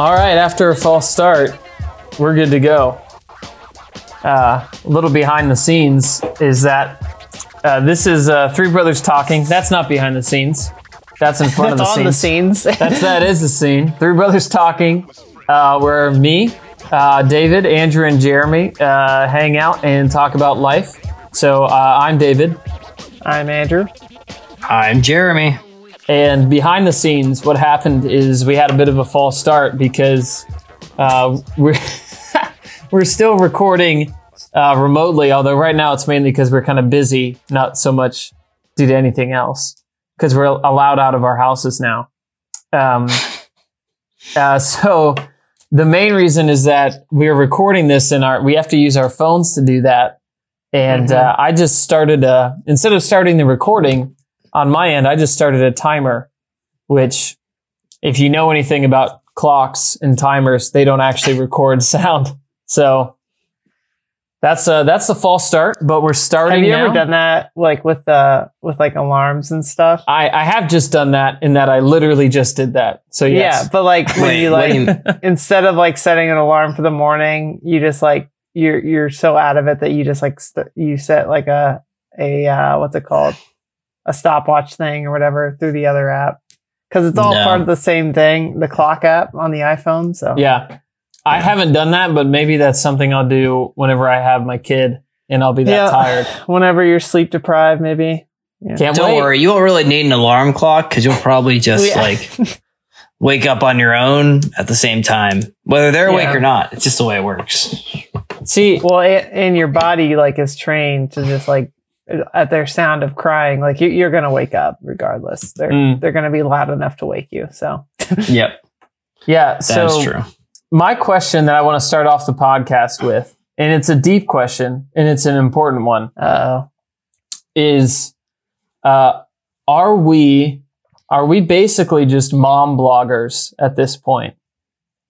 All right, after a false start, we're good to go. Uh, a little behind the scenes is that uh, this is uh, three brothers talking. That's not behind the scenes. That's in front That's of the on scenes. the scenes. That's that is the scene. Three brothers talking. Uh, where me, uh, David, Andrew, and Jeremy uh, hang out and talk about life. So uh, I'm David, I'm Andrew. I'm Jeremy. And behind the scenes, what happened is we had a bit of a false start because uh, we're we're still recording uh, remotely. Although right now it's mainly because we're kind of busy, not so much due to anything else. Because we're allowed out of our houses now. Um, uh, so the main reason is that we're recording this in our. We have to use our phones to do that. And uh, I just started a instead of starting the recording on my end, I just started a timer, which, if you know anything about clocks and timers, they don't actually record sound. So that's a that's the false start, but we're starting Have you now. ever done that, like with uh with like alarms and stuff? I, I have just done that in that I literally just did that. So yes. Yeah, but like when you like do instead of like setting an alarm for the morning, you just like you're you're so out of it that you just like st- you set like a a uh, what's it called a stopwatch thing or whatever through the other app because it's all No. part of the same thing, the clock app on the iPhone. So Yeah. I haven't done that, but maybe that's something I'll do whenever I have my kid and I'll be that Yeah. tired. whenever you're sleep deprived, maybe. Can't Don't wait. worry, you won't really need an alarm clock because you'll probably just Yeah. like wake up on your own at the same time, whether they're awake Yeah. or not. It's just the way it works. See, Well, a- and your body like is trained to just like at their sound of crying, like you, you're gonna wake up regardless. They're Mm. they're gonna be loud enough to wake you. So Yep, yeah, that is so true. my question that I want to start off the podcast with, and it's a deep question and it's an important one, uh, is uh, are we are we basically just mom bloggers at this point?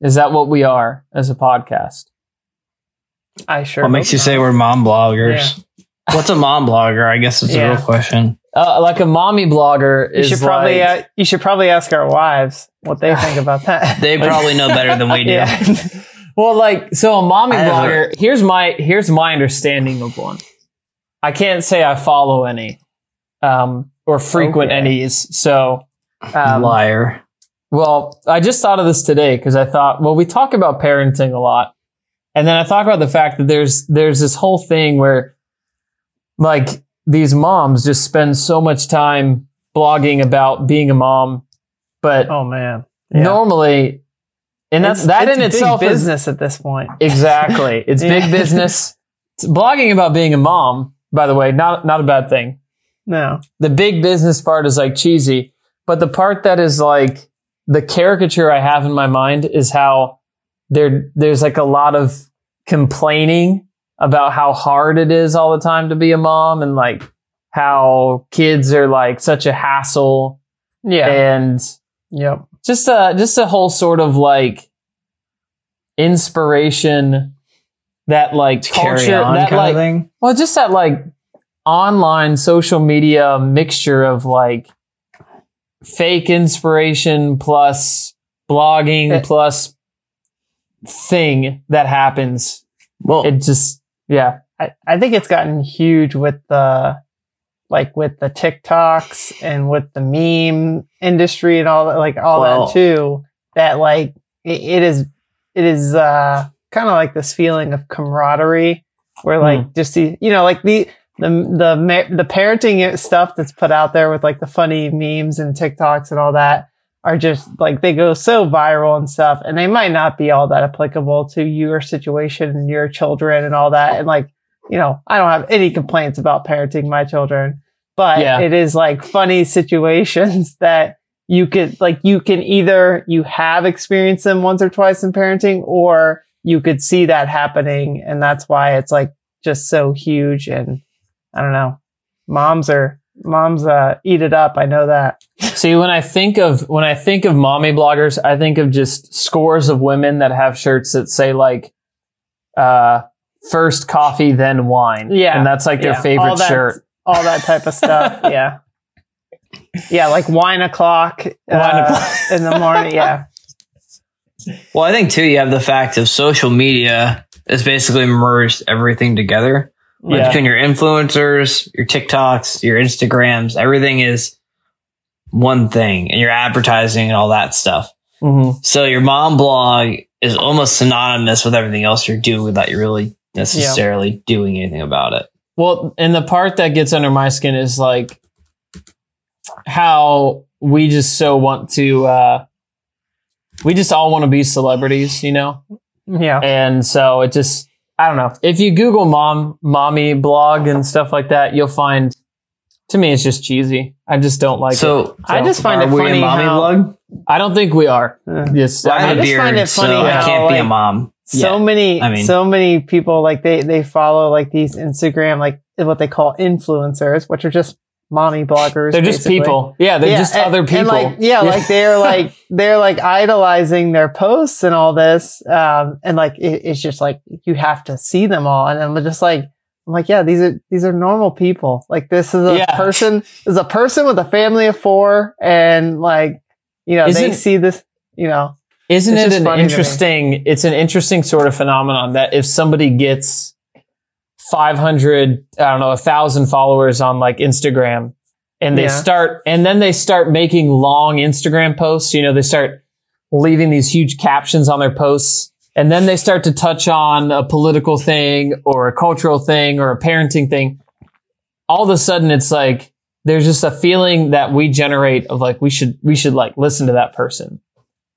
Is that what we are as a podcast? I sure. What makes hope you say we're mom bloggers? What's a mom blogger? I guess it's the Yeah. real question. Uh, like a mommy blogger You is should probably like, uh, you should probably ask our wives what they think about that. They probably know better than we do. yeah. Well, like so, a mommy I have a- blogger. Here's my here's my understanding of one. I can't say I follow any, um, or frequent Okay. any's. So, um, Liar. well, I just thought of this today because I thought, well, we talk about parenting a lot, and then I thought about the fact that there's there's this whole thing where, like, these moms just spend so much time blogging about being a mom, but Oh man. Yeah. normally, and that's It's- that it's in itself is business at this point. Exactly. It's big business. It's blogging about being a mom, by the way, not not a bad thing. No. The big business part is like cheesy, but the part that is like the caricature I have in my mind is how there there's like a lot of complaining about how hard it is all the time to be a mom and like how kids are like such a hassle Yeah. and yep. just a just a whole sort of like inspiration that like To culture on that kind like of thing. well just that like online social media mixture of like fake inspiration plus blogging Eh. plus thing that happens Well, it just yeah I, I think it's gotten huge with the like with the TikToks and with the meme industry and all that like all Well- that too. That like it, it is it is uh kind of like this feeling of camaraderie where like just the you know like the the the the parenting stuff that's put out there with like the funny memes and TikToks and all that are just like they go so viral and stuff and they might not be all that applicable to your situation and your children and all that and like you know I don't have any complaints about parenting my children but Yeah. it is like funny situations that you could like you can either you have experienced them once or twice in parenting or you could see that happening and that's why it's like just so huge and I don't know moms are moms uh eat it up I know that See, when I think of when I think of mommy bloggers, I think of just scores of women that have shirts that say like uh first coffee then wine. Yeah. And that's like their Yeah, all favorite that- shirt. all that type of stuff yeah yeah like wine o'clock uh, Wine o'clock. in the morning yeah Well, I think too, you have the fact of social media has basically merged everything together. Like Yeah. between your influencers, your TikToks, your Instagrams, everything is one thing and your advertising and all that stuff. hmm So your mom blog is almost synonymous with everything else you're doing without you really necessarily doing anything about it. Well, and the part that gets under my skin is like how we just so want to, uh, we just all want to be celebrities, you know? Yeah. And so it just, I don't know. If you Google mom, mommy blog and stuff like that, you'll find, to me, it's just cheesy. I just don't like it. so I just find are it we funny a mommy how- blog? I don't think we are. Uh, Yes. Well, I I have mean, a just find it funny so I can't be a mom. so Yeah. many I mean- so many people like they they follow like these instagram like what they call influencers which are just mommy bloggers they're just basically. people. Yeah. They're Yeah, just and- other people. and like yeah, like they're like they're like idolizing their posts and all this um and like it, it's just like you have to see them all and i'm just like i'm like yeah these are these are normal people like this is a Yeah. person is a person with a family of four and like you know they Isn't- see this you know Isn't it an funny to me. interesting? It's an interesting sort of phenomenon that if somebody gets 500, I don't know, a thousand followers on like Instagram and they Yeah. start, and then they start making long Instagram posts, you know, they start leaving these huge captions on their posts. And then they start to touch on a political thing or a cultural thing or a parenting thing. All of a sudden it's like, there's just a feeling that we generate of like, we should, we should like listen to that person.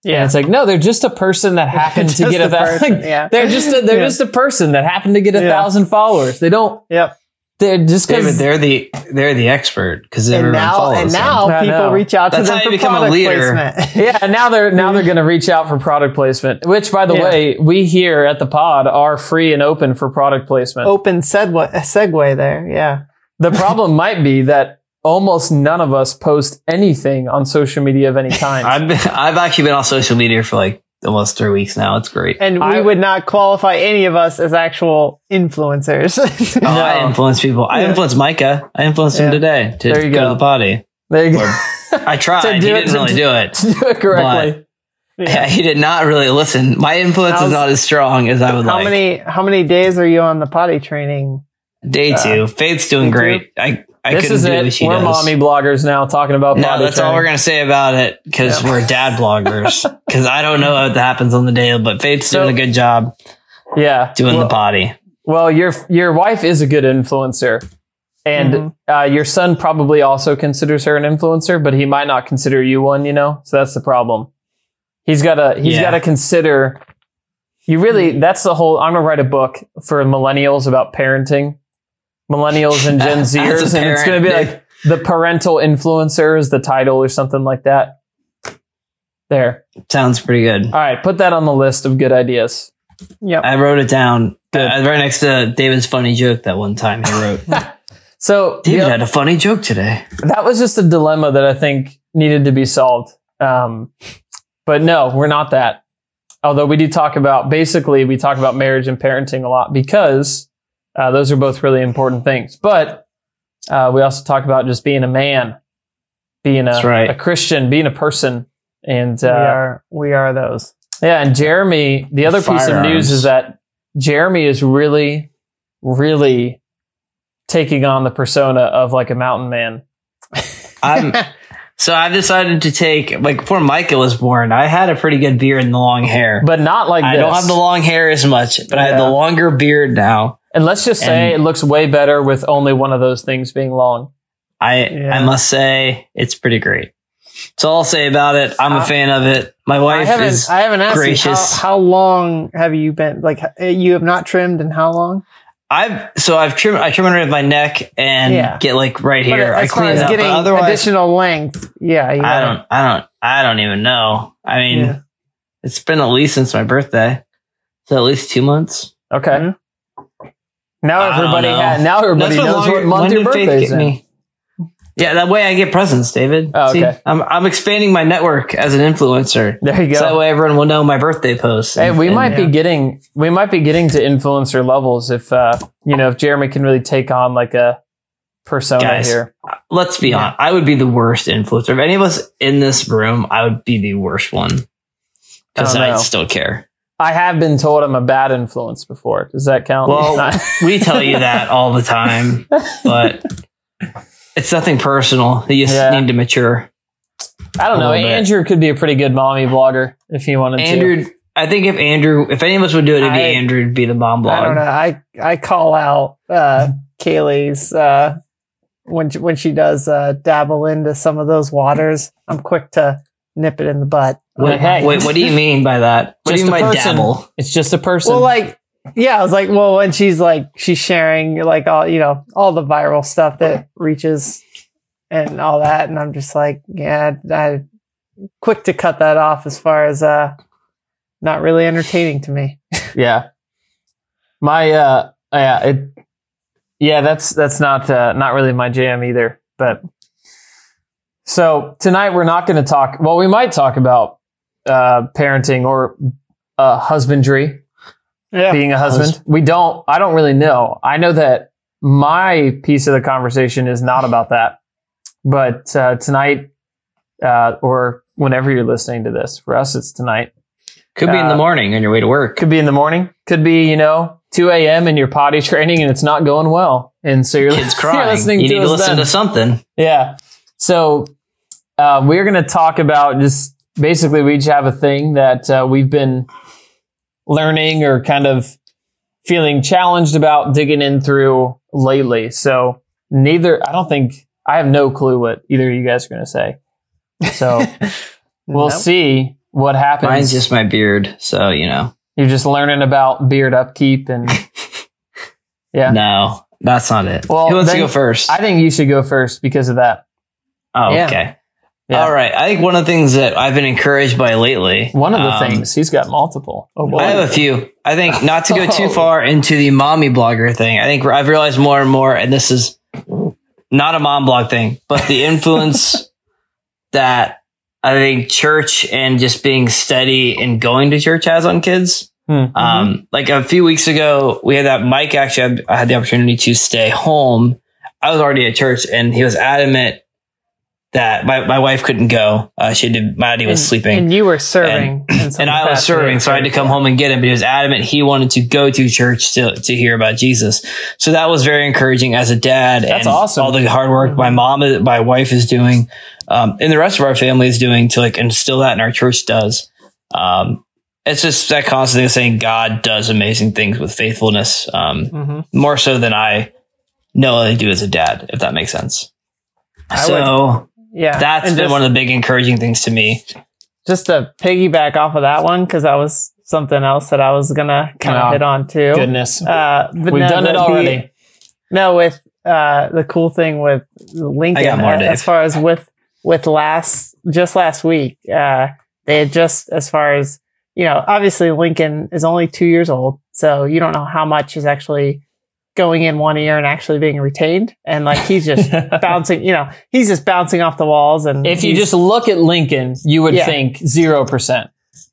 And it's like, no, they're just a person that happened to get a a person, thousand. yeah. They're just a, they're Yeah. just a person that happened to get a Yeah. thousand followers. They don't. yep They're just David, because. they're the they're the expert because and everyone now follows and now I people reach out to That's them how for you become a product leader. placement. Yeah, and now they're now they're going to reach out for product placement. Which, by the Yeah. way, we here at the pod are free and open for product placement. Open segue, segue there. Yeah. The problem might be that almost none of us post anything on social media of any kind. I've been, I've actually been on social media for like almost three weeks now. It's great. And we I- would not qualify any of us as actual influencers. Oh, I influence people. I Yeah. influenced Micah. I influenced Yeah. him today to There you go, go. to the potty. there you go. I tried. To he do it- didn't to really do- do it. Do it correctly. Yeah. he did not really listen. My influence How's- is not as strong as I would How like. many how many days are you on the potty training? Day uh, two. Faith's doing day great. I I this couldn't is do it. We're does. mommy bloggers now talking about No, potty that's all we're gonna say about it because Yeah. we're dad bloggers. Because I don't know what happens on the day, but Faith's So- doing a good job Yeah, doing well, the potty. Well, your your wife is a good influencer, and Mhm. uh, your son probably also considers her an influencer, but he might not consider you one. You know, so that's the problem. He's got to he's Yeah. got to consider. You really that's the whole. I'm gonna write a book for millennials about parenting, millennials and Gen As a Zers, and it's gonna be like the parental influencer is the title or something like that. There. Sounds pretty good. All right, put that on the list of good ideas. Yep. I wrote it down uh, right next to David's funny joke that one time he wrote. So the David o- had a funny joke today. that was just a dilemma that I think needed to be solved. Um, but no, we're not that. Although we do talk about, basically, we talk about marriage and parenting a lot because uh, those are both really important things. But uh, we also talk about just being a man, being a, right. a Christian, being a person. And we uh, are we are those. yeah, and Jeremy, the other piece of news is that Jeremy is really, really taking on the persona of like a mountain man. I'm so I've decided to take like before Micah was born, I had a pretty good beard and the long hair. But not like I this. don't have the long hair as much, but I have the longer beard now. And let's just say And- it looks way better with only one of those things being long. I Yeah. I must say it's pretty great. That's all I'll say about it. I'm a Uh, fan of it. My wife haven't is I haven't asked gracious. you how, how long have you been like you have not trimmed in how long? I've so I've trimmed I trim underneath my neck and Yeah. get like right But here. I as far clean as it up. But getting otherwise, additional length, yeah, you I don't I don't I don't even know. I mean, Yeah. it's been at least since my birthday. So at least two months. Okay. Mhm. Now everybody know. ha- now everybody That's knows longer- what month when your did Faith birthday's get in. me? Yeah, that way I get presents, David. Oh, okay. I'm I'm expanding my network as an influencer. There you So that way everyone will know my birthday posts. Hey, And- we and- might yeah. be getting we might be getting to influencer levels if uh you know if Jeremy can really take on like a persona Guys. here. let's be Yeah. honest. I would be the worst influencer. If any of us in this room, I would be the worst one. because I don't I still care. I have been told I'm a bad influence before. Does that count? Well, we tell you that all the time, but it's nothing personal. You just Yeah. need to mature. I don't know. little bit. Andrew could be a pretty good mommy blogger if he wanted to. Andrew, I think if Andrew, if any of us would do it, it'd be I- Andrew. It'd be the mom blog. I don't know. I I call out uh, Kaylee's uh, when she- when she does uh, dabble into some of those waters. I'm quick to nip it in the butt. Wait, hey. Wait, what do you mean by that? What Just do you a mean by dabble? It's just a person. Well, like yeah, I was like, well, when she's like she's sharing like all you know all the viral stuff that reaches and all that, and I'm just like, yeah, I quick to cut that off as far as uh not really entertaining to me. yeah. My uh yeah, it yeah, that's that's not uh, not really my jam either. But so tonight we're not going to talk. Well, we might talk about uh, parenting or uh, husbandry, Yeah, being a husband. We don't. I don't really know. I know that my piece of the conversation is not about that. But uh, tonight, uh, or whenever you're listening to this, for us it's tonight. Could be in the Uh, morning on your way to work. Could be in the morning. Could be, you know, 2 a.m. and you're potty training and it's not going well. And so you're, Kids you're crying. listening you to need to listen then. to something. Yeah. So uh, we're going to talk about just basically we each have a thing that uh, we've been learning or kind of feeling challenged about digging in through lately. So neither, I don't think, I have no clue what either of you guys are going to say. So we'll Nope. see what happens. Mine's just my beard, so you know. You're just learning about beard upkeep and yeah. No, that's not it. Well, Who wants to go first? I think you should go first because of that. Oh, Yeah. okay. Yeah. All right. I think one of the things that I've been encouraged by lately. One of the um, things he's got multiple. Oh boy. I have a few. I think not to go too Oh. far into the mommy blogger thing. I think I've realized more and more, and this is not a mom blog thing, but the influence that I think church and just being steady and going to church has on kids. Hmm. Um, like a few weeks ago, we had that Mike actually had, I had the opportunity to stay home. I was already at church and he was adamant that my, my wife couldn't go. Uh, she had, Maddie was and, sleeping and you were serving, in and I was serving, so I had to come home and get him. But he was adamant he wanted to go to church to to hear about Jesus. So that was very encouraging as a dad. That's and awesome. All the hard work my mom, my wife is doing, um, and the rest of our family is doing to like instill that in our church does. Um, it's just that constant thing of saying God does amazing things with faithfulness, um, Mhm. more so than I know I do as a dad, if that makes sense. I so Yeah, that's been just, one of the big encouraging things to me. just to piggyback off of that one because that was something else that I was gonna kind of Oh, hit on too. Goodness. Uh, We've no, done it the- already. No, with uh, the cool thing with Lincoln, I got more, uh, as far as with with last just last week, uh, they had just as far as you know, obviously Lincoln is only two years old, so you don't know how much is actually going in one ear and actually being retained, and like he's just bouncing, you know, he's just bouncing off the walls, and if you just look at Lincoln, you would Yeah. think zero percent.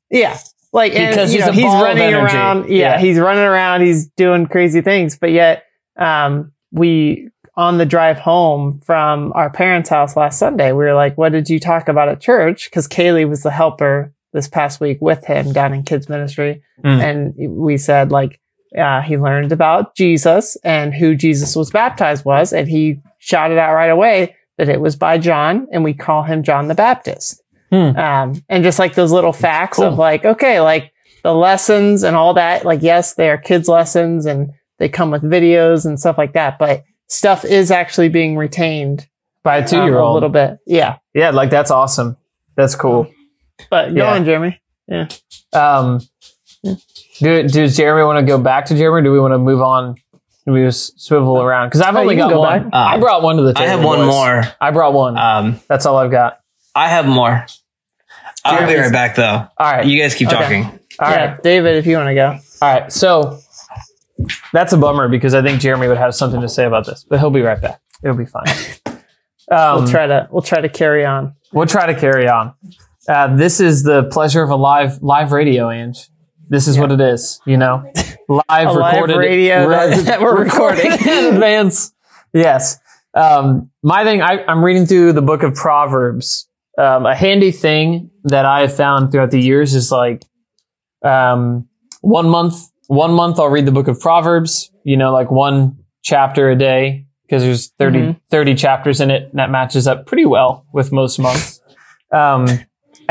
Yeah. Like, and, Because he's know, he's running around. Yeah, Yeah. He's running around. He's doing crazy things. But yet, um, we, on the drive home from our parents' house last Sunday, we were like, what did you talk about at church? Cause Kaylee was the helper this past week with him down in kids ministry. Mm. And we said like, uh, he learned about Jesus and who Jesus was baptized was. And he shouted out right away that it was by John and we call him John the Baptist. Hmm. Um, and just like those little facts Cool. of like, okay, like the lessons and all that, like, yes, they are kids lessons and they come with videos and stuff like that, but stuff is actually being retained By a um, two year a old. little bit. Yeah. Yeah, like that's awesome. That's cool. But go Yeah. on, Jeremy. Yeah. Um, do, does Jeremy want to go back to Jeremy? Or do we want to move on? Do we just swivel around? Because I've Oh, only got go one. back. I brought one to the table. I table. have one boys. more. I brought one. Um, That's all I've got. I have more. I'll be right back though. All right. You guys keep Okay. talking. all right. yeah. David, if you want to go. All right. So that's a bummer because I think Jeremy would have something to say about this, but he'll be right back. It'll be fine. Um, We'll try to, we'll try to carry on. We'll try to carry on. Uh, this is the pleasure of a live live radio, Ange. This is what it is, you know, live A live recorded radio that- that we're recording. in advance. Yes. Um, my thing, I, I'm reading through the book of Proverbs. Um, a handy thing that I have found throughout the years is like Um, one month, one month, I'll read the book of Proverbs. You know, like one chapter a day because there's 30, Mhm. 30 chapters in it, and that matches up pretty well with most months. Um,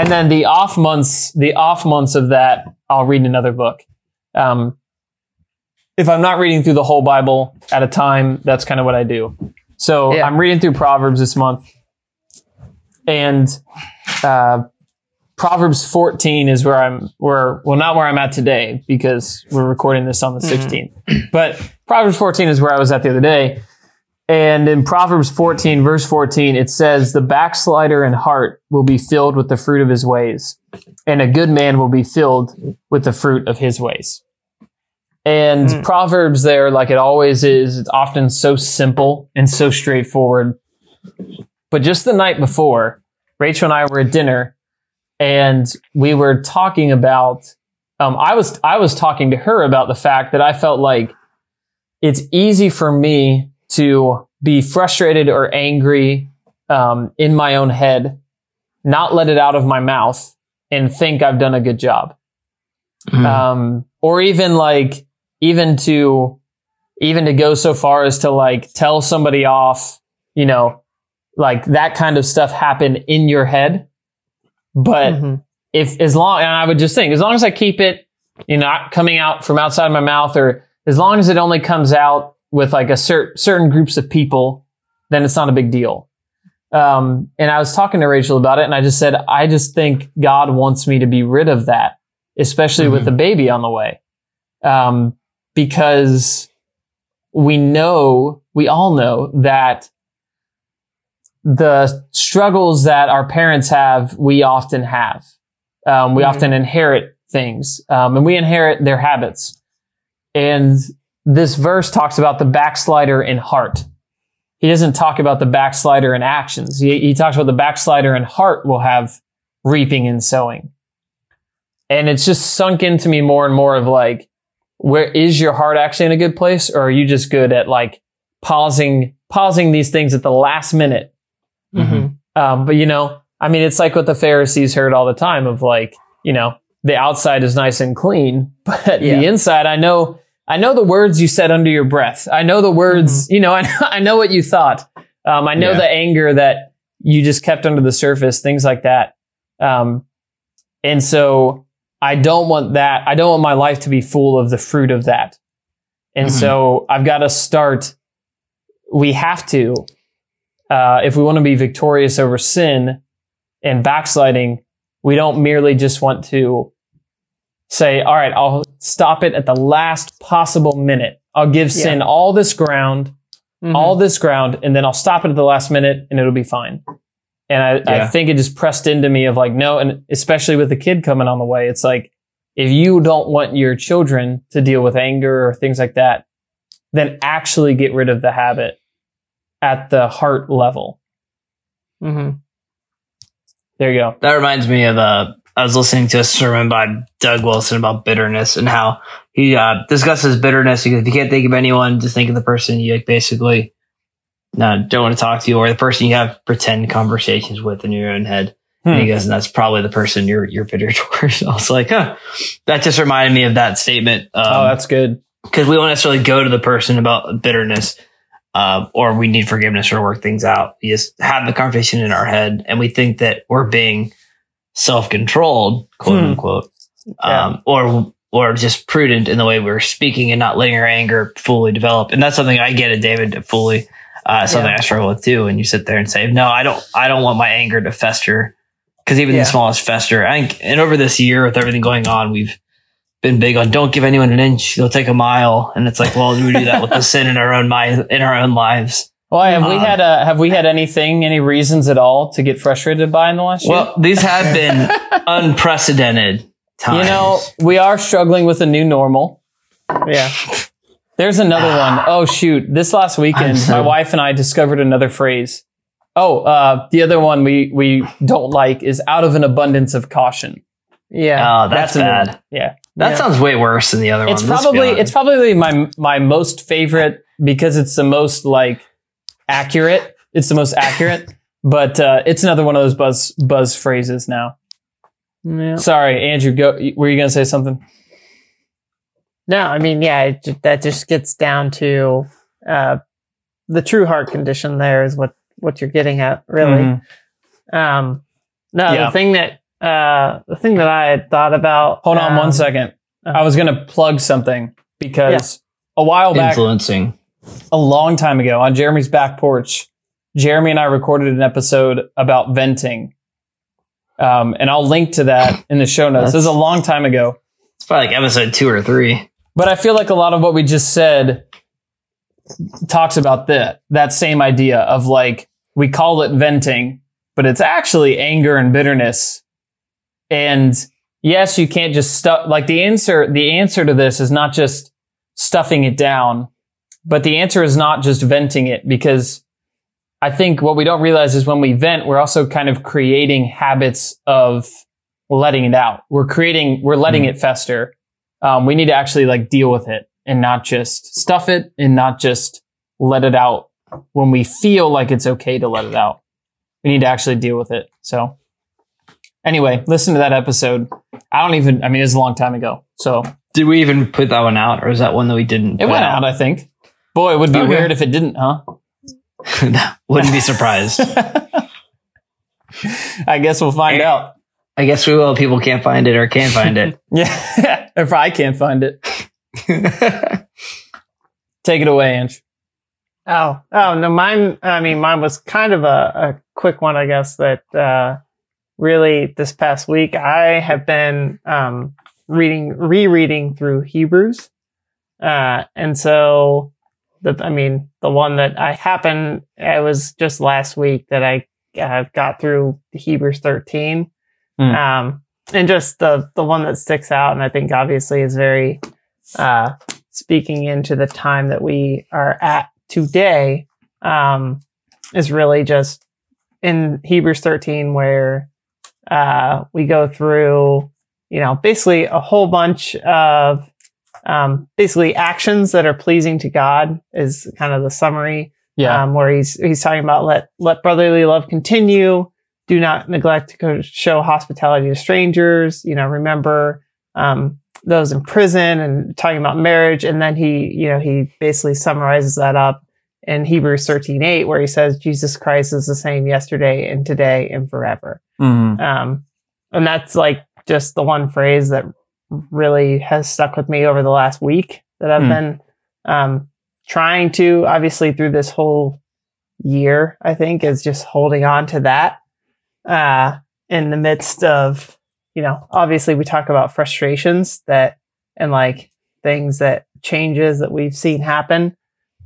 and then the off months, the off months of that, I'll read another book. Um, if I'm not reading through the whole Bible at a time, that's kind of what I do. So Yeah. I'm reading through Proverbs this month, and uh, Proverbs 14 is where I'm where well not where I'm at today because we're recording this on the 16th. But Proverbs 14 is where I was at the other day. And in Proverbs 14 verse 14 it says the backslider in heart will be filled with the fruit of his ways and a good man will be filled with the fruit of his ways. And Mm. Proverbs there like it always is it's often so simple and so straightforward. But just the night before Rachel and I were at dinner and we were talking about um, I was I was talking to her about the fact that I felt like it's easy for me to be frustrated or angry um, in my own head, not let it out of my mouth, and think I've done a good job. Mhm. Um, or even like even to even to go so far as to like tell somebody off, you know, like that kind of stuff happen in your head. But Mhm. if as long and I would just think as long as I keep it, you know, not coming out from outside my mouth, or as long as it only comes out with like a cer- certain groups of people, then it's not a big deal. Um, and I was talking to Rachel about it, and I just said, I just think God wants me to be rid of that, especially with Mhm. the baby on the way, um, because we know, we all know that the struggles that our parents have, we often have. Um, we Mhm. often inherit things, um, and we inherit their habits. And this verse talks about the backslider in heart. He doesn't talk about the backslider in actions. He, he talks about the backslider in heart will have reaping and sowing. And it's just sunk into me more and more of like, where is your heart actually in a good place? Or are you just good at like pausing, pausing these things at the last minute Mhm. um, but you know, I mean, it's like what the Pharisees heard all the time of like, you know, the outside is nice and clean, but Yeah. the inside, I know, I know the words you said under your breath. I know the words, you know, I, I know what you thought. Um, I know Yeah. the anger that you just kept under the surface, things like that. Um, and so I don't want that. I don't want my life to be full of the fruit of that. And Mhm. so I've got to start. We have to, uh, if we want to be victorious over sin and backsliding, we don't merely just want to say, all right, I'll stop it at the last possible minute. I'll give Yeah. sin all this ground, Mhm. all this ground, and then I'll stop it at the last minute and it'll be fine. And I, I think it just pressed into me of like, no, and especially with the kid coming on the way, it's like, if you don't want your children to deal with anger or things like that, then actually get rid of the habit at the heart level. Mm-hmm. There you go. That reminds me of uh, I was listening to a sermon by Doug Wilson about bitterness and how he uh, discusses bitterness. Because if you can't think of anyone, just think of the person you like basically no, don't want to talk to you, or the person you have pretend conversations with in your own head. Hmm. And he goes, and that's probably the person you're you're bitter towards. I was like, huh. That just reminded me of that statement. Um, oh, that's good. because we don't necessarily go to the person about bitterness uh, or we need forgiveness or work things out. We just have the conversation in our head and we think that we're being self-controlled, quote Hmm. unquote, Yeah. um, or or just prudent in the way we're speaking and not letting our anger fully develop. And that's something I get at David fully. Uh, something Yeah. I struggle with too. And you sit there and say, no, I don't, I don't want my anger to fester because even Yeah. the smallest fester. I think, and over this year with everything going on, we've been big on don't give anyone an inch, they'll take a mile. And it's like, well, we do that with the sin in our own mind, in our own lives. Well, have we Um, had a, have we had anything, any reasons at all to get frustrated by in the last year? Well, these have been unprecedented times. You know, we are struggling with a new normal. Yeah. There's another one. Oh shoot! This last weekend, so- my wife and I discovered another phrase. Oh, uh, the other one we we don't like is out of an abundance of caution. Yeah. oh, that's, a new bad. Yeah, That Yeah. sounds way worse than the other it's one. let's probably it's probably my my most favorite because it's the most like accurate. It's the most accurate, but uh, it's another one of those buzz buzz phrases now. Yeah. Sorry, Andrew. Go. Were you gonna say something? No, I mean, yeah, it, that just gets down to uh, the true heart condition. There is what what you're getting at, really. Mhm. Um, no, Yeah. the thing that uh, the thing that I had thought about. Hold on um, one second. uh, I was gonna plug something because a while back, Influencing. A long time ago, on Jeremy's back porch, Jeremy and I recorded an episode about venting. Um, and I'll link to that in the show notes. This is a long time ago. It's probably like episode two or three. But I feel like a lot of what we just said talks about that that same idea of like we call it venting, but it's actually anger and bitterness. And yes, you can't just stuff like the answer the answer to this is not just stuffing it down, but the answer is not just venting it because I think what we don't realize is when we vent, we're also kind of creating habits of letting it out. We're creating, we're letting it fester um, we need to actually like deal with it and not just stuff it and not just let it out when we feel like it's okay to let it out. We need to actually deal with it. So anyway, listen to that episode. I don't even, I mean, it's a long time ago. So Did we even put that one out, or is that one that we didn't? it put went out, I think. Boy, it would be Okay. weird if it didn't, huh? Wouldn't be surprised. I guess we'll find Eh. out. I guess we will. People can't find it or can't find it. Yeah. if I can't find it, take it away, Ange. Oh, oh no, mine. I mean, mine was kind of a, a quick one, I guess. That uh, really this past week I have been um, reading, rereading through Hebrews, uh, and so the, I mean, the one that I happened, it was just last week that I uh, got through Hebrews thirteen, Hmm. um, and just the the one that sticks out, and I think obviously is very uh, speaking into the time that we are at today um, is really just in Hebrews 13, where uh, we go through, you know, basically a whole bunch of um, basically actions that are pleasing to God is kind of the summary. Yeah. Um, where he's he's talking about let let brotherly love continue. Do not neglect to show hospitality to strangers. You know, remember um, those in prison and talking about marriage. And then he, you know, he basically summarizes that up in Hebrews 13, 8, where he says Jesus Christ is the same yesterday and today and forever. Mhm. Um, and that's like just the one phrase that really has stuck with me over the last week that I've Hmm. been um, trying to, obviously, through this whole year, I think, is just holding on to that uh, in the midst of, you know, obviously we talk about frustrations that and like things that changes that we've seen happen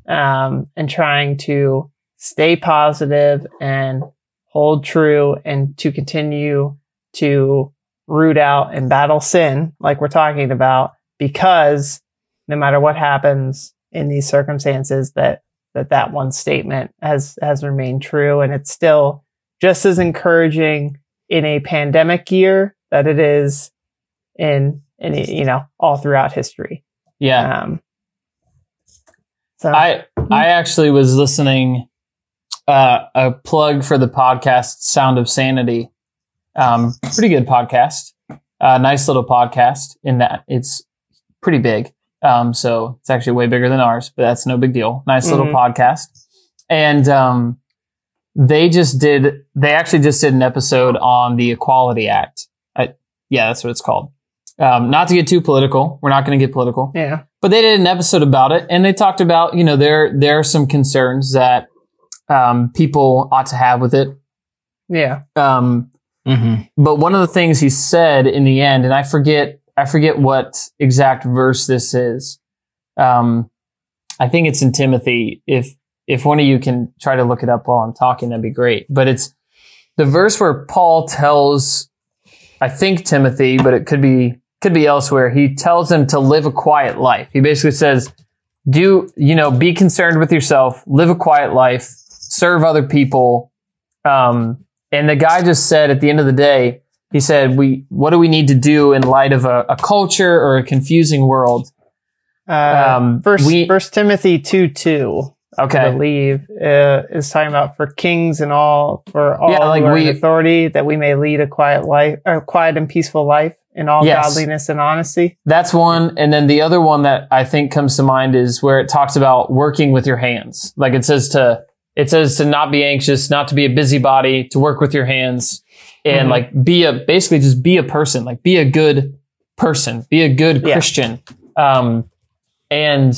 um, and trying to stay positive and hold true and to continue to root out and battle sin like we're talking about because no matter what happens in these circumstances that that that one statement has has remained true and it's still just as encouraging in a pandemic year that it is in in you know all throughout history Yeah. um so I I actually was listening uh, a plug for the podcast Sound of Sanity. Um, pretty good podcast. Uh, nice little podcast in that it's pretty big. Um, so it's actually way bigger than ours, but that's no big deal. Nice little Mhm. podcast. And um, they just did. They actually just did an episode on the Equality Act. I, yeah, that's what it's called. Um, not to get too political. We're not going to get political yeah but they did an episode about it and they talked about you know there there are some concerns that um, people ought to have with it yeah um, hmm but one of the things he said in the end and i forget i forget what exact verse this is um, i think it's in timothy. If if one of you can try to look it up while i'm talking that'd be great. But it's the verse where paul tells i think timothy but it could be could be elsewhere. He tells him to live a quiet life. He basically says do you know be concerned with yourself live a quiet life serve other people um, and the guy just said at the end of the day he said we what do we need to do in light of a, a culture or a confusing world uh Um, first we- first timothy 2 2 Okay. I believe uh, is talking about for kings and all for all Yeah, like who are in we- authority that we may lead a quiet life or quiet and peaceful life in all Yes. godliness and honesty. That's one. And then the other one that I think comes to mind is where it talks about working with your hands. Like it says to, it says to not be anxious, not to be a busybody, to work with your hands and Mhm. like be a, basically just be a person, like be a good person, be a good Yeah. Christian. Um, and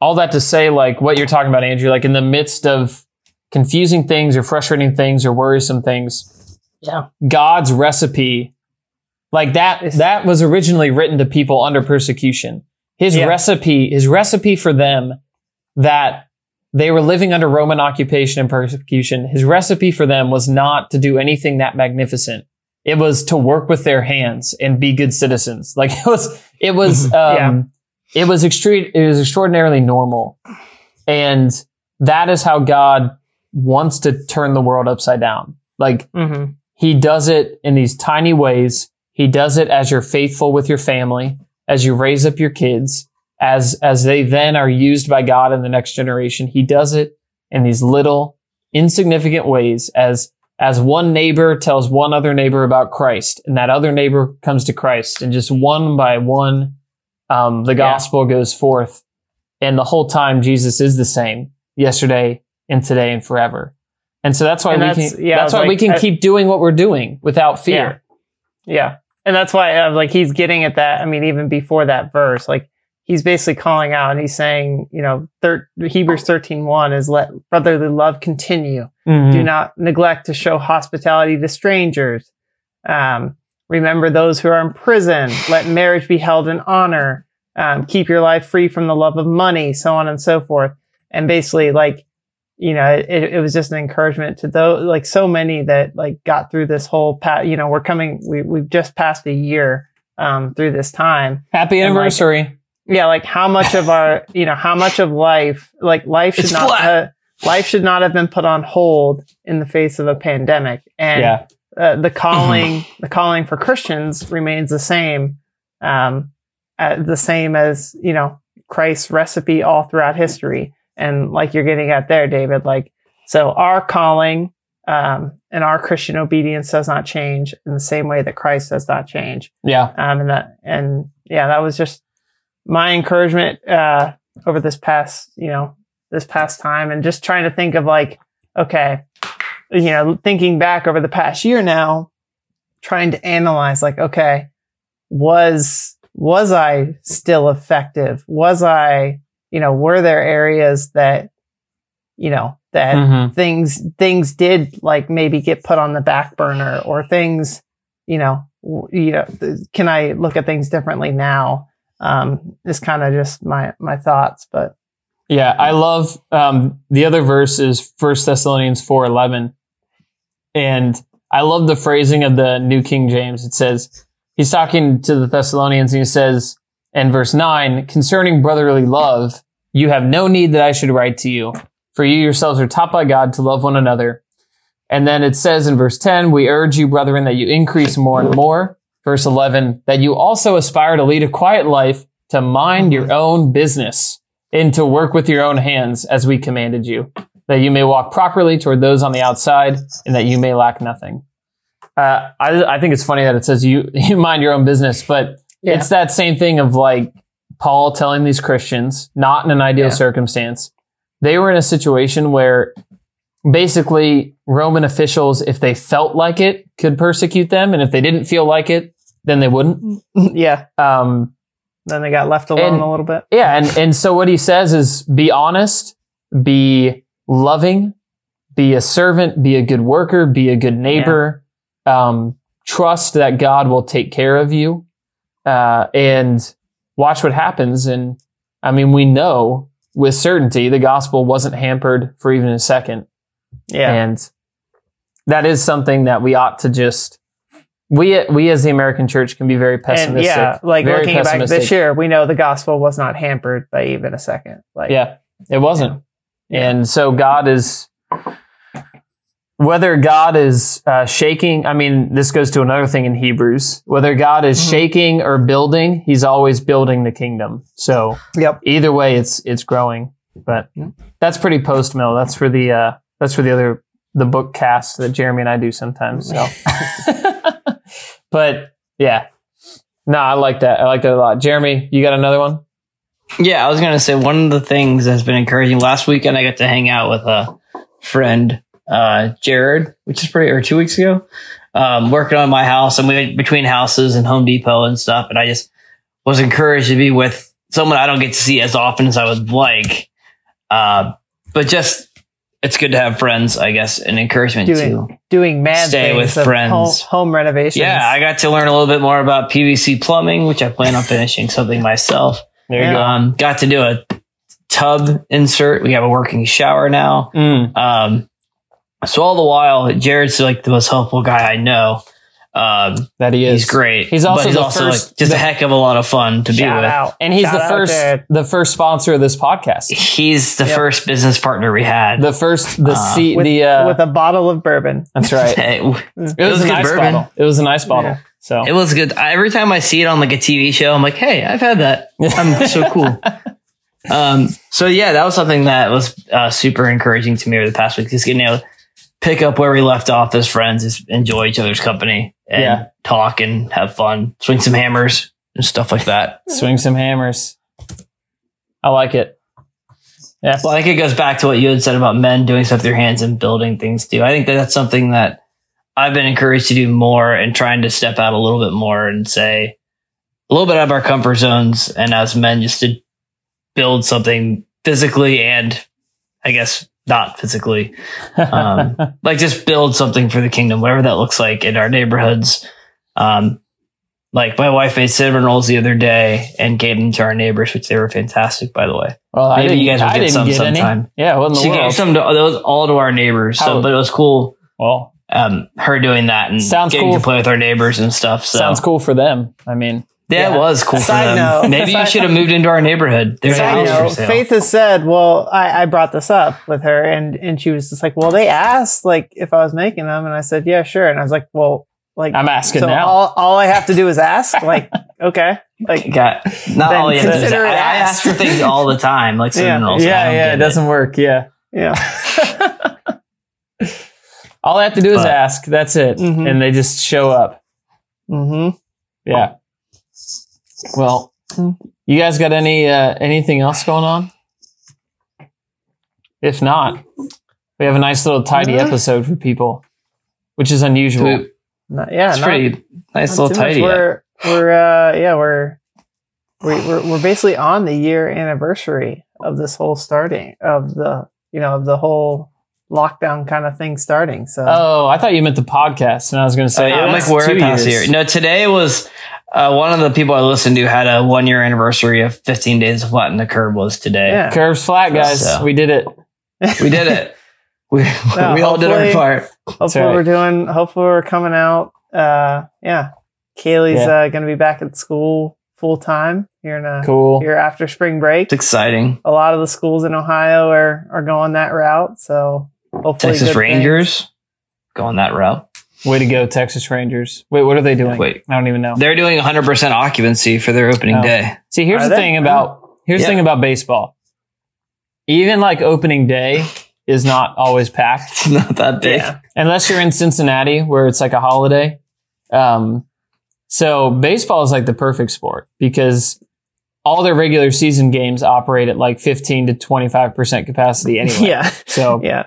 all that to say, like what you're talking about, Andrew, like in the midst of confusing things or frustrating things or worrisome things, Yeah. God's recipe, like that, that was originally written to people under persecution. His Yeah. recipe, his recipe for them that they were living under Roman occupation and persecution. His recipe for them was not to do anything that magnificent. It was to work with their hands and be good citizens. Like it was, it was, um, it was extreme, it was extraordinarily normal. And that is how God wants to turn the world upside down. Like Mm-hmm. he does it in these tiny ways. He does it as you're faithful with your family, as you raise up your kids, as, as they then are used by God in the next generation. He does it in these little insignificant ways as, as one neighbor tells one other neighbor about Christ and that other neighbor comes to Christ and just one by one, um, the gospel goes forth. And the whole time Jesus is the same yesterday and today and forever. And so that's why And we that's- can, yeah, that's why like, we can I- keep doing what we're doing without fear. Yeah. And that's why uh, like he's getting at that. I mean, even before that verse, like he's basically calling out and he's saying, you know, thir- Hebrews 13, 1 is let brotherly love continue. Mhm. Do not neglect to show hospitality to strangers. Um, remember those who are in prison. Let marriage be held in honor. Um, keep your life free from the love of money, so on and so forth. And basically, like, you know, it, it was just an encouragement to those, like, so many that like got through this whole pat. You know, we're coming, we we've just passed a year um, through this time. Happy And, like, anniversary. Yeah, like how much of our, you know, how much of life, like life should It's not, uh, life should not have been put on hold in the face of a pandemic. And yeah. uh, the calling, the calling for Christians remains the same, um, uh, the same as you know Christ's recipe all throughout history. And like you're getting at there, David, like so our calling um, and our Christian obedience does not change in the same way that Christ does not change. Yeah. Um, and that, and yeah, that was just my encouragement, uh, over this past, you know, this past time and just trying to think of like, okay, you know, thinking back over the past year now, trying to analyze like, okay, was, was I still effective? Was I, you know, were there areas that, you know, that Mhm. things things did like maybe get put on the back burner or things you know you know can i look at things differently now um is kind of just my my thoughts but Yeah, I love um, the other verse is First Thessalonians four eleven, and I love the phrasing of the New King James. It says he's talking to the Thessalonians, and he says in verse nine, concerning brotherly love, you have no need that I should write to you, for you yourselves are taught by God to love one another. And then it says in verse ten, we urge you, brethren, that you increase more and more. Verse eleven, that you also aspire to lead a quiet life, to mind your own business and to work with your own hands as we commanded you, that you may walk properly toward those on the outside and that you may lack nothing. Uh, I, I think it's funny that it says you, you mind your own business, but Yeah. it's that same thing of like Paul telling these Christians, not in an ideal Yeah. circumstance. They were in a situation where basically Roman officials, if they felt like it, could persecute them. And if they didn't feel like it, then they wouldn't. yeah Um, then they got left alone And- a little bit yeah, and and so what he says is be honest, be loving, be a servant, be a good worker, be a good neighbor. Um, trust that God will take care of you, uh, and watch what happens. And I mean, we know with certainty the gospel wasn't hampered for even a second, yeah and that is something that we ought to just. We, we as the American church can be very pessimistic. and yeah like very looking back this year we know the gospel was not hampered by even a second like Yeah, it wasn't. Yeah. And so God is, whether God is uh, shaking, I mean, this goes to another thing in Hebrews. Whether God is Mhm. shaking or building, He's always building the kingdom. So yep either way, it's it's growing. But that's pretty post mill. That's for the uh, that's for the other the book cast that Jeremy and I do sometimes. So, but yeah, no, I like that. I like that a lot. Jeremy, you got another one? Yeah, I was gonna say one of the things that's been encouraging. Last weekend, I got to hang out with a friend, uh, Jared, which is pretty, or two weeks ago, um, working on my house, and we went between houses and Home Depot and stuff. And I just was encouraged to be with someone I don't get to see as often as I would like. Uh, but just it's good to have friends, I guess, and encouragement Doing- too. Doing mad Stay things with of friends. Home, home renovations. Yeah, I got to learn a little bit more about PVC plumbing, which I plan on finishing something myself. There you Yeah. go. Um, got to do a tub insert. We have a working shower now. Mm, Um, so all the while, Jared's like the most helpful guy I know. Um, that he is. he's great. He's also but he's the also first- like just the- a heck of a lot of fun to be Shout with. out. and he's Shout the first Jared. the first sponsor of this podcast. He's the Yep. first business partner we had. The first the Uh, seat with, the uh, with a bottle of bourbon. that's right. Hey, It was, was a good nice bourbon. bottle. It was a nice bottle. Yeah. So it was good. I- Every time I see it on like a TV show, I'm like, hey, I've had that. I'm so cool. Um, so yeah, that was something that was uh, super encouraging to me over the past week. Just getting out to pick up where we left off as friends, just enjoy each other's company and Yeah. talk and have fun, swing some hammers and stuff like that. swing some hammers. I like it. Yeah. Well, I think it goes back to what you had said about men doing stuff with their hands and building things too. I think that that's something that I've been encouraged to do more and trying to step out a little bit more and say a little bit out of our comfort zones and as men just to build something physically and I guess not physically, um, like just build something for the kingdom, whatever that looks like in our neighborhoods. Um, like my wife made cinnamon rolls the other day and gave them to our neighbors, which they were fantastic, by the way. well, I Maybe you guys will I get some get any. sometime. Yeah, what in the She world? gave some to those all to our neighbors. So, How- but it was cool. well, Um, her doing that and Sounds getting cool. to play with our neighbors and stuff. So sounds cool for them. I mean, yeah, Yeah. it was cool for Side them. note- Maybe you should have moved into our neighborhood. There's a Side house for note, sale. Faith has said, well, I, I brought this up with her and, and she was just like, well, they asked like if I was making them. And I said, yeah, sure. And I was like, well, like, I'm asking so now. all, all I have to do is ask like, okay. Like, Got not all you have to do is- I, I ask for things all the time, like Yeah. cinnamon rolls. I yeah, yeah, it doesn't work. Yeah. yeah. All I have to do is ask. That's it. Mhm. And they just show up. hmm Yeah. Well, you guys got any uh, anything else going on? If not, we have a nice little tidy Yeah. episode for people, which is unusual. Dude, Not, yeah. It's not- pretty nice not little too much. tidy. We're, we're, uh, yeah, we're, we- we're, we're basically on the year anniversary of this whole starting of the, you know, of the whole lockdown kind of thing starting. So, Oh, I thought you meant the podcast, and I was going to So say, yeah, oh, I'm like we're two past years. here. No, today was uh, one of the people I listened to had a one year anniversary of 15 days of flattening the curb was today. yeah. Curves flat, guys. So- We did it. We did it. We, No, we all did our part. hopefully right. we're doing hopefully we're coming out uh yeah kaylee's Yeah. uh gonna be back at school full time here in uh Cool. here after spring break It's exciting. a lot of the schools in ohio are are going that route so hopefully Texas good Rangers going that route. Way to go, Texas Rangers. Wait, what are they doing? Wait. I don't even know. They're doing 100% occupancy for their opening Oh. day. See, here's Are the they? thing about here's Yeah. the thing about baseball. Even like opening day is not always packed. It's not that things. big. yeah unless you're in Cincinnati where it's like a holiday. Um, so baseball is like the perfect sport because all their regular season games operate at like 15 to 25% capacity anyway. yeah So yeah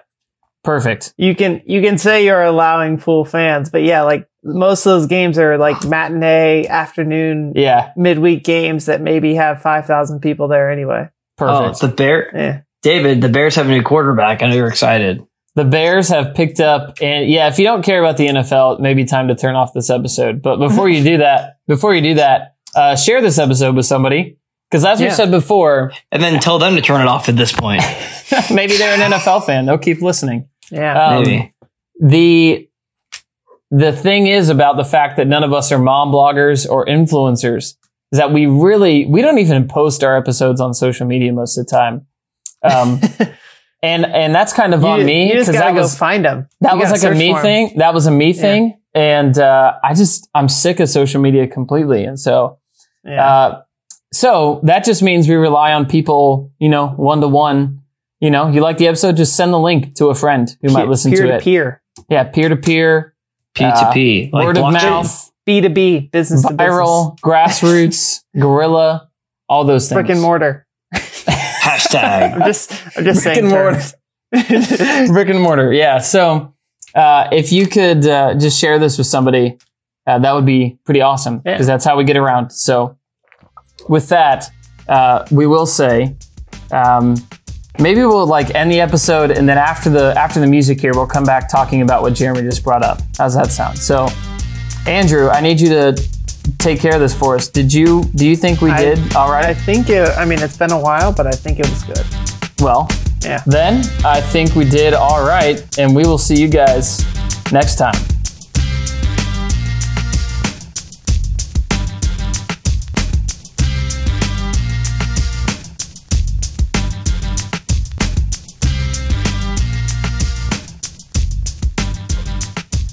perfect. you can you can say you're allowing full fans but yeah like most of those games are like matinee afternoon Yeah. midweek games that maybe have 5000 people there anyway Oh, Perfect. the Bear, yeah David, the Bears have a new quarterback. I know you're excited. the Bears have picked up and yeah, if you don't care about the NFL, it may be time to turn off this episode. But before you do that, before you do that, uh, share this episode with somebody. Cause as we said before, And then tell them to turn it off at this point. maybe they're an NFL fan. They'll keep listening. Yeah. Um, Maybe. the the thing is about the fact that none of us are mom bloggers or influencers is that we really we don't even post our episodes on social media most of the time. Um and and that's kind of on me because gotta go was find them that was like a me thing. That was a me thing. And uh i just i'm sick of social media completely. And so yeah. uh so that just means we rely on people, you know, one to one. You know, you like the episode, just send the link to a friend who might listen peer to to it. peer, to peer. Yeah, peer to peer, P2P. like word of mouth, B two B, business to viral, grassroots, guerrilla, all those things. brick and mortar. Hashtag. I'm just, I'm just Brick saying. and mortar. brick and mortar. Yeah. So uh, if you could uh, just share this with somebody, uh, that would be pretty awesome Yeah. because that's how we get around. So with that, uh, we will say um, maybe we'll like end the episode and then after the after the music here, we'll come back talking about what Jeremy just brought up. How's that sound? So Andrew, I need you to take care of this for us. Did you do you think we I- did all right? I think it. I mean, it's been a while, but I think it was good. Well, Yeah. then I think we did all right, and we will see you guys next time.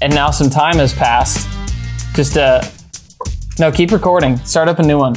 And now some time has passed. Just uh no, keep recording. Start up a new one.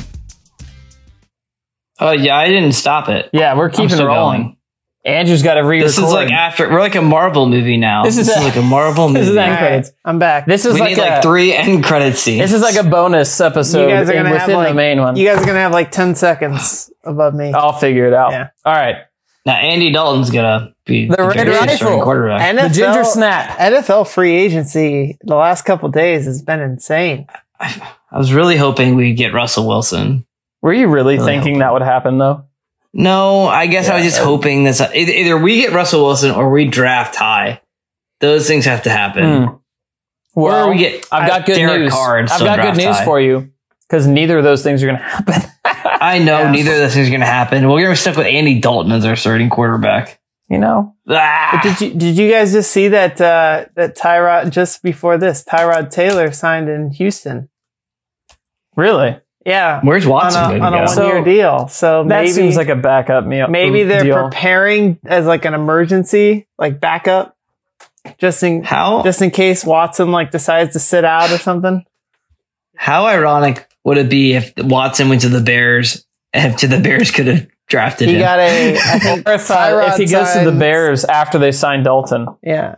Oh yeah, I didn't stop it. Yeah, we're keeping still rolling. going. Andrew's got to re-record. This is like after we're like a Marvel movie now. This This is is, a- like a Marvel movie. this is All end right, credits. I'm back. This is we like need a, like three end credit scenes. This is like a bonus episode you guys are gonna have like the main one. You guys are gonna have like ten seconds above me. I'll figure it out. Yeah. All right. Now Andy Dalton's gonna be The Red very Rifle. starting quarterback. The ginger snap. NFL free agency the last couple days has been insane. I was really hoping we'd get Russell Wilson. Were you really, Really thinking that would happen though? No, I guess I was just Yeah. hoping this either, either we get Russell Wilson or we draft high. Those things have to happen. Hmm. Well, or we get I've got good Derek news. Carr I've got good news high. for you because neither of those things are going to happen. I know Yeah. neither of those things are going to happen. We're going to be stuck with Andy Dalton as our starting quarterback. you know, Ah, But did you did you guys just see that uh, that Tyrod just before this Tyrod Taylor signed in Houston? really, Yeah, where's Watson on a, on a one year deal. So that maybe seems like a backup meal. maybe they're deal. preparing as like an emergency, like backup, just in how just in case Watson like decides to sit out or something. how ironic would it be if Watson went to the Bears? If to the Bears could have drafted He him. got a I think Or if, uh, if he goes to the Bears after they signed Dalton, Yeah.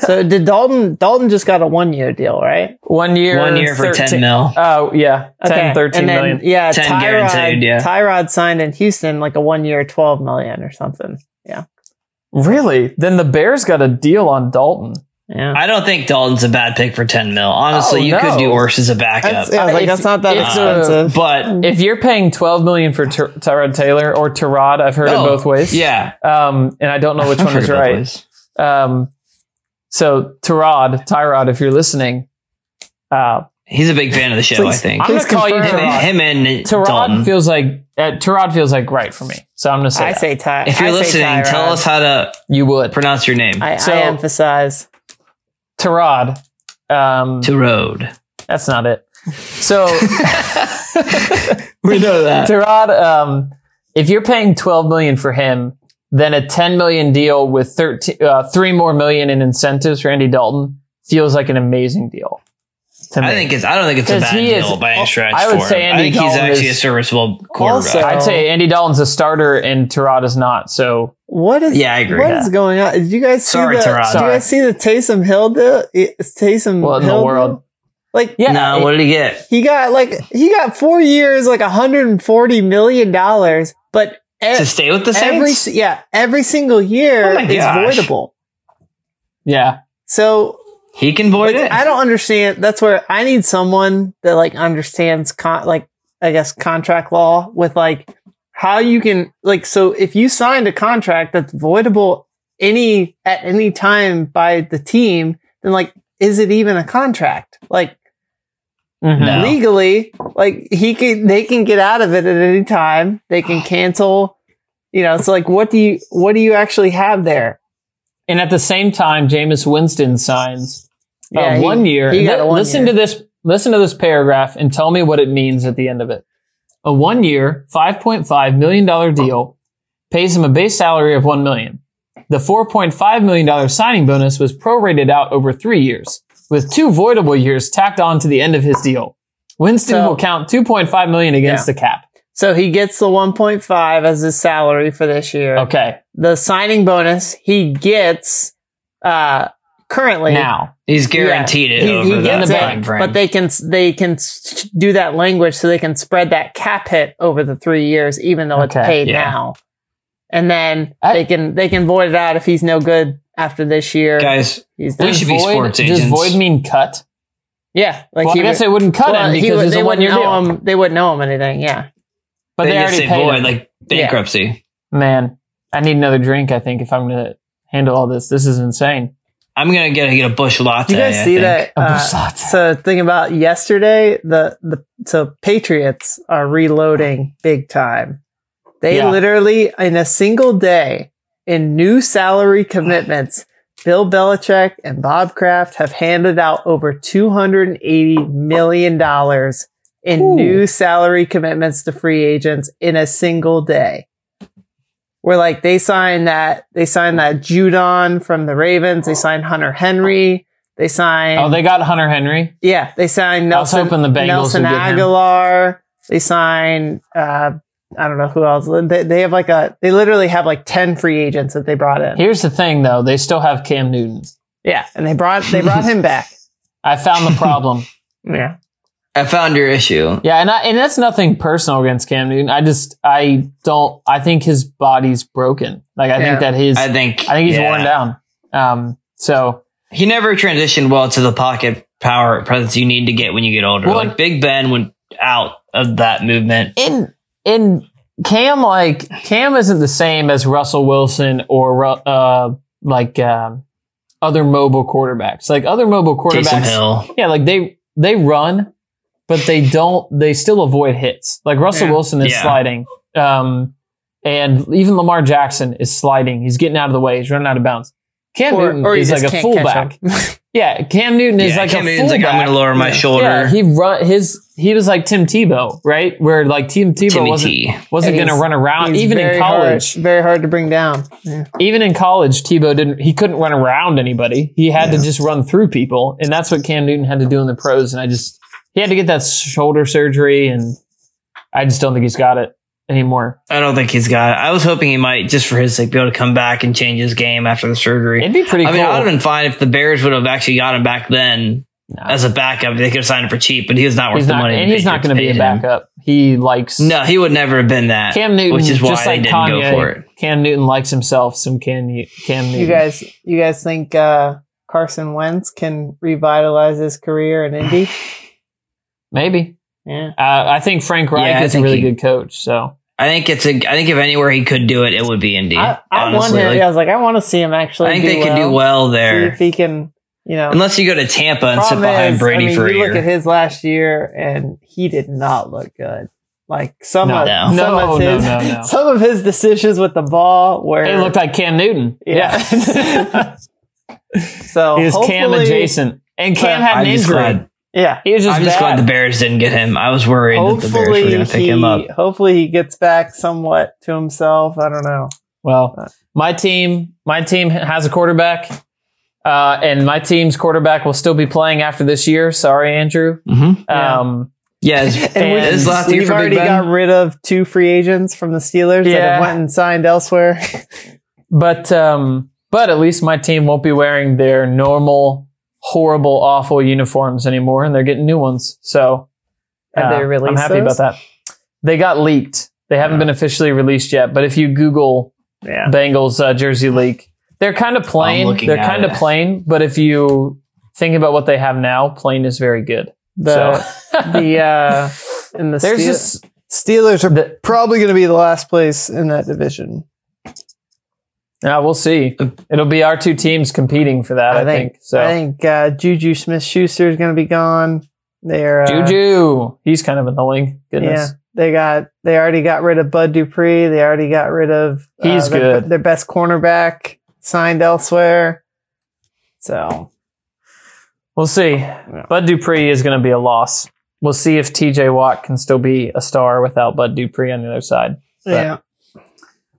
So did Dalton Dalton just got a one year deal, right? one year, One year for 13 ten mil. Oh yeah, 10, 13 and then, million. Yeah, 10 Tyrod, guaranteed, yeah. Tyrod signed in Houston like a one year, twelve million or something. Yeah, Really? Then the Bears got a deal on Dalton. Yeah. I don't think Dalton's a bad pick for ten mil. Honestly, Oh, you no. could do worse as a backup. That's, yeah, I was like, If- that's not that if the- expensive. but If you're paying 12 million for Ty- Tyrod Taylor or Tyrod, I've heard it both ways. yeah, Um, and I don't know which I've one is right. Um, so Tyrod, Tyrod, if you're listening, uh, He's a big fan of the show. Please- I think I'm going to call you confirm. Tyrod. him and Tyrod Dalton. feels like uh, Tyrod feels like right for me. So I'm going to say I that. say Ty. if you're I listening, tell us how to you would pronounce your name. I, So- I emphasize. Tyrod. Um, to road. that's not it. So We know that. Tyrod, um, if you're paying 12 million for him, then a 10 million deal with 13, uh, three more million in incentives for Andy Dalton feels like an amazing deal. To me. I think it's. I don't think it's a bad he deal is- by any oh, stretch. I would for say him. Andy I think he's actually is- a serviceable quarterback. Also- I'd say Andy Dalton's a starter and Tyrod is not. So What is? Yeah, I agree. What is going on? Did you guys see Sorry, the? Tyrod. Did you guys see the Taysom Hill deal? It's Taysom What in the Hill world? deal? Like, yeah, no, what did he get? he got like he got four years, like 140 million dollars, but e- To stay with the every Saints? yeah every single year Oh is gosh. voidable. yeah. So he can void like, it. I don't understand. That's where I need someone that like understands con- like I guess contract law with like how you can like so if you signed a contract that's voidable any at any time by the team, then like is it even a contract? Like Mhm. No. legally, like he can they can get out of it at any time. They can cancel. You know, so like what do you what do you actually have there? And at the same time, Jameis Winston signs Yeah, he- one year. he got a one listen year. to this. Listen to this paragraph and tell me what it means at the end of it. A five point five million dollar deal pays him a base salary of one million. The four point five million dollar signing bonus was prorated out over three years, with two voidable years tacked on to the end of his deal. Winston So- will count two point five million against the cap. So he gets the 1.5 as his salary for this year. Okay, The signing bonus he gets uh currently now He's guaranteed Yeah, it he- over he that gets it, time frame. But they can they can do that language so they can spread that cap hit over the three years, even though it's paid yeah. now. And then I- they can they can void it out if he's no good after this year. Guys, he's We done. should be void, sports Does agents. void mean cut? Yeah, like well, he I guess would- they wouldn't cut well, him he because would- it's they a one wouldn't year deal. know him. They wouldn't know him anything. Yeah, But they, they, already paid void, him. like bankruptcy. Man, I need another drink. I think if I'm gonna handle all this, this is insane. I'm gonna get get a Busch Latte. Do you guys I see think. that? A uh, Busch Latte. so think about yesterday. The the so Patriots are reloading big time. They Yeah. literally in a single day in new salary commitments. Bill Belichick and Bob Kraft have handed out over two hundred and eighty million dollars in Ooh. new salary commitments to free agents in a single day. Where like they signed that they signed that Judon from the Ravens, they signed Hunter Henry, they signed Oh, they got Hunter Henry. yeah, they signed I was Nelson, hoping the Bengals Nelson would get him. Agholor. They signed uh, I don't know who else. They, they have like a they literally have like ten free agents that they brought in. Here's the thing, though. They still have Cam Newton. Yeah, and they brought they brought him back. I found the problem. Yeah, I found your issue. yeah, and I, and that's nothing personal against Cam Newton. I just I don't. I think his body's broken. Like I Yeah. think that his. I think I think. he's yeah. worn down. Um. So He never transitioned well to the pocket power presence you need to get when you get older. Well, like Big Ben went out of that movement. in in Cam, like Cam isn't the same as Russell Wilson or uh like um, other mobile quarterbacks. Like other mobile quarterbacks. Hill. Yeah, like they they run, but they don't. They still avoid hits. Like Russell Yeah. Wilson is Yeah. sliding, um, and even Lamar Jackson is sliding. He's getting out of the way. He's running out of bounds. Cam or, Newton or is like a fullback. Yeah, Cam Newton is Yeah, like Cam a Newton's fullback. like, I'm going to lower my Yeah. shoulder. Yeah, he run his. He was like Tim Tebow, right? Where like Tim Tebow Timmy wasn't T. wasn't going to run around. Even in college, hard, very hard to bring down. Yeah. even in college, Tebow didn't. He couldn't run around anybody. He had to just run through people, and that's what Cam Newton had to do in the pros. And I just he had to get that shoulder surgery, and I just don't think he's got it anymore. I don't think he's got it. I was hoping he might, just for his sake, be able to come back and change his game after the surgery. It'd be pretty cool. I cool. mean, I would have been fine if the Bears would have actually got him back then No. as a backup. They could have signed him for cheap, but he was not worth he's the not, money. and he's not going to be a Patriots paid him. backup. He likes No, he would never have been that. Cam Newton, which is why just they like didn't Kanye. go for it. Cam Newton likes himself some Cam Cam Newton. You guys, you guys think uh, Carson Wentz can revitalize his career in Indy? maybe. Yeah, Uh, I think Frank Reich Yeah, is a really he- good coach. So I think it's a. I think if anywhere he could do it, it would be Indy. I, I want honestly, him. Like, yeah, I was like, I want to see him actually. I think do they well, could do well See there, if he can, you know. unless you go to Tampa and sit behind is, Brady I mean, for a you year. look at his last year, and he did not look good. Like some No. of No. some No, of no, his no, no. some of his decisions with the ball where it looked like Cam Newton. Yeah. Yeah, so he was Cam hopefully- adjacent, and Cam had an I'm injury. Glad. Yeah, He was just I'm just bad. glad the Bears didn't get him. I was worried that the Bears were going to pick him up. hopefully he gets back somewhat to himself. I don't know. Well, my team, my team has a quarterback, uh, and my team's quarterback will still be playing after this year. Sorry, Andrew. Mm-hmm. Yeah. Um, Yeah, it's, And it is last year We've for already Ben. got rid of two free agents from the Steelers that Yeah. have went and signed elsewhere. but um, but at least my team won't be wearing their normal, horrible, awful uniforms anymore, and they're getting new ones. So Have uh, they released I'm happy those? about that. They got leaked. They haven't been officially released yet, but if you Google yeah, Bengals uh, jersey leak. They're kind of plain. looking They're at kind of it. plain, but if you think about what they have now, plain is very good. the so the uh, in the there's Steel- just Steelers are the, probably going to be the last place in that division. Yeah, we'll see. It'll be our two teams competing for that. I, think, so. I think uh, Juju Smith Schuster is going to be gone. They're uh, Juju, he's kind of annoying. Goodness. Yeah, they got they already got rid of Bud Dupree. They already got rid of uh, He's their, good. Their best cornerback signed elsewhere. So We'll see. Bud Dupree is going to be a loss. We'll see if TJ Watt can still be a star without Bud Dupree on the other side. But- yeah,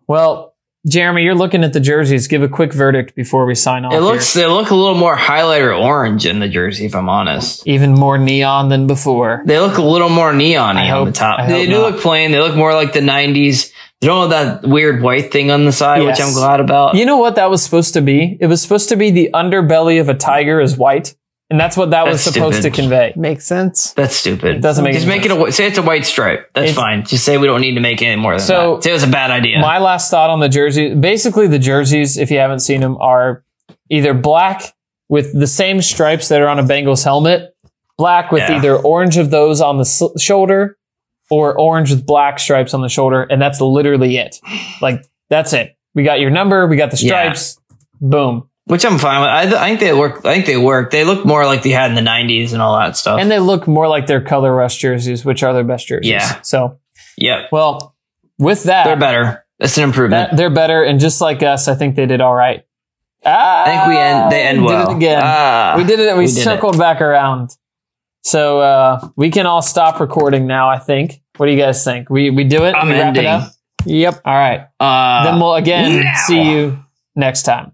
Well, Jeremy, you're looking at the jerseys. Give a quick verdict before we sign off. It looks they look a little more highlighter orange in the jersey, if I'm honest. even more neon than before. They look a little more neon on the top. They do not. look plain. They look more like the '90s. They don't have that weird white thing on the side, which I'm glad about. You know what that was supposed to be? It was supposed to be the underbelly of a tiger is white, and that's what that was supposed stupid. to convey. Makes sense. That's stupid. It doesn't make sense. Just any make it a say it's a white stripe. That's It's- fine. Just say we don't need to make any more than So- that. Say it was a bad idea. My last thought on the jersey, basically the jerseys, if you haven't seen them, are either black with the same stripes that are on a Bengals helmet, black with Yeah. either orange of those on the s- shoulder, or orange with black stripes on the shoulder, and that's literally it. Like that's it. We got your number, we got the Yeah. stripes, boom, which I'm fine with. I, th- I think they work. I think they work. They look more like they had in the '90s and all that stuff. and they look more like their color rush jerseys, which are their best jerseys. Yeah. So, Yeah. well, with that, they're better. That's an improvement. That, they're better, and just like us, I think they did all right. Ah, I think we end. They end we well. Did it again. Ah, we did it. We, we did it. circled back around. So uh, we can all stop recording now. I think. What do you guys think? We we do it. I'm we wrap ending. it up. Yep. All right. Uh, then we'll again now. see you next time.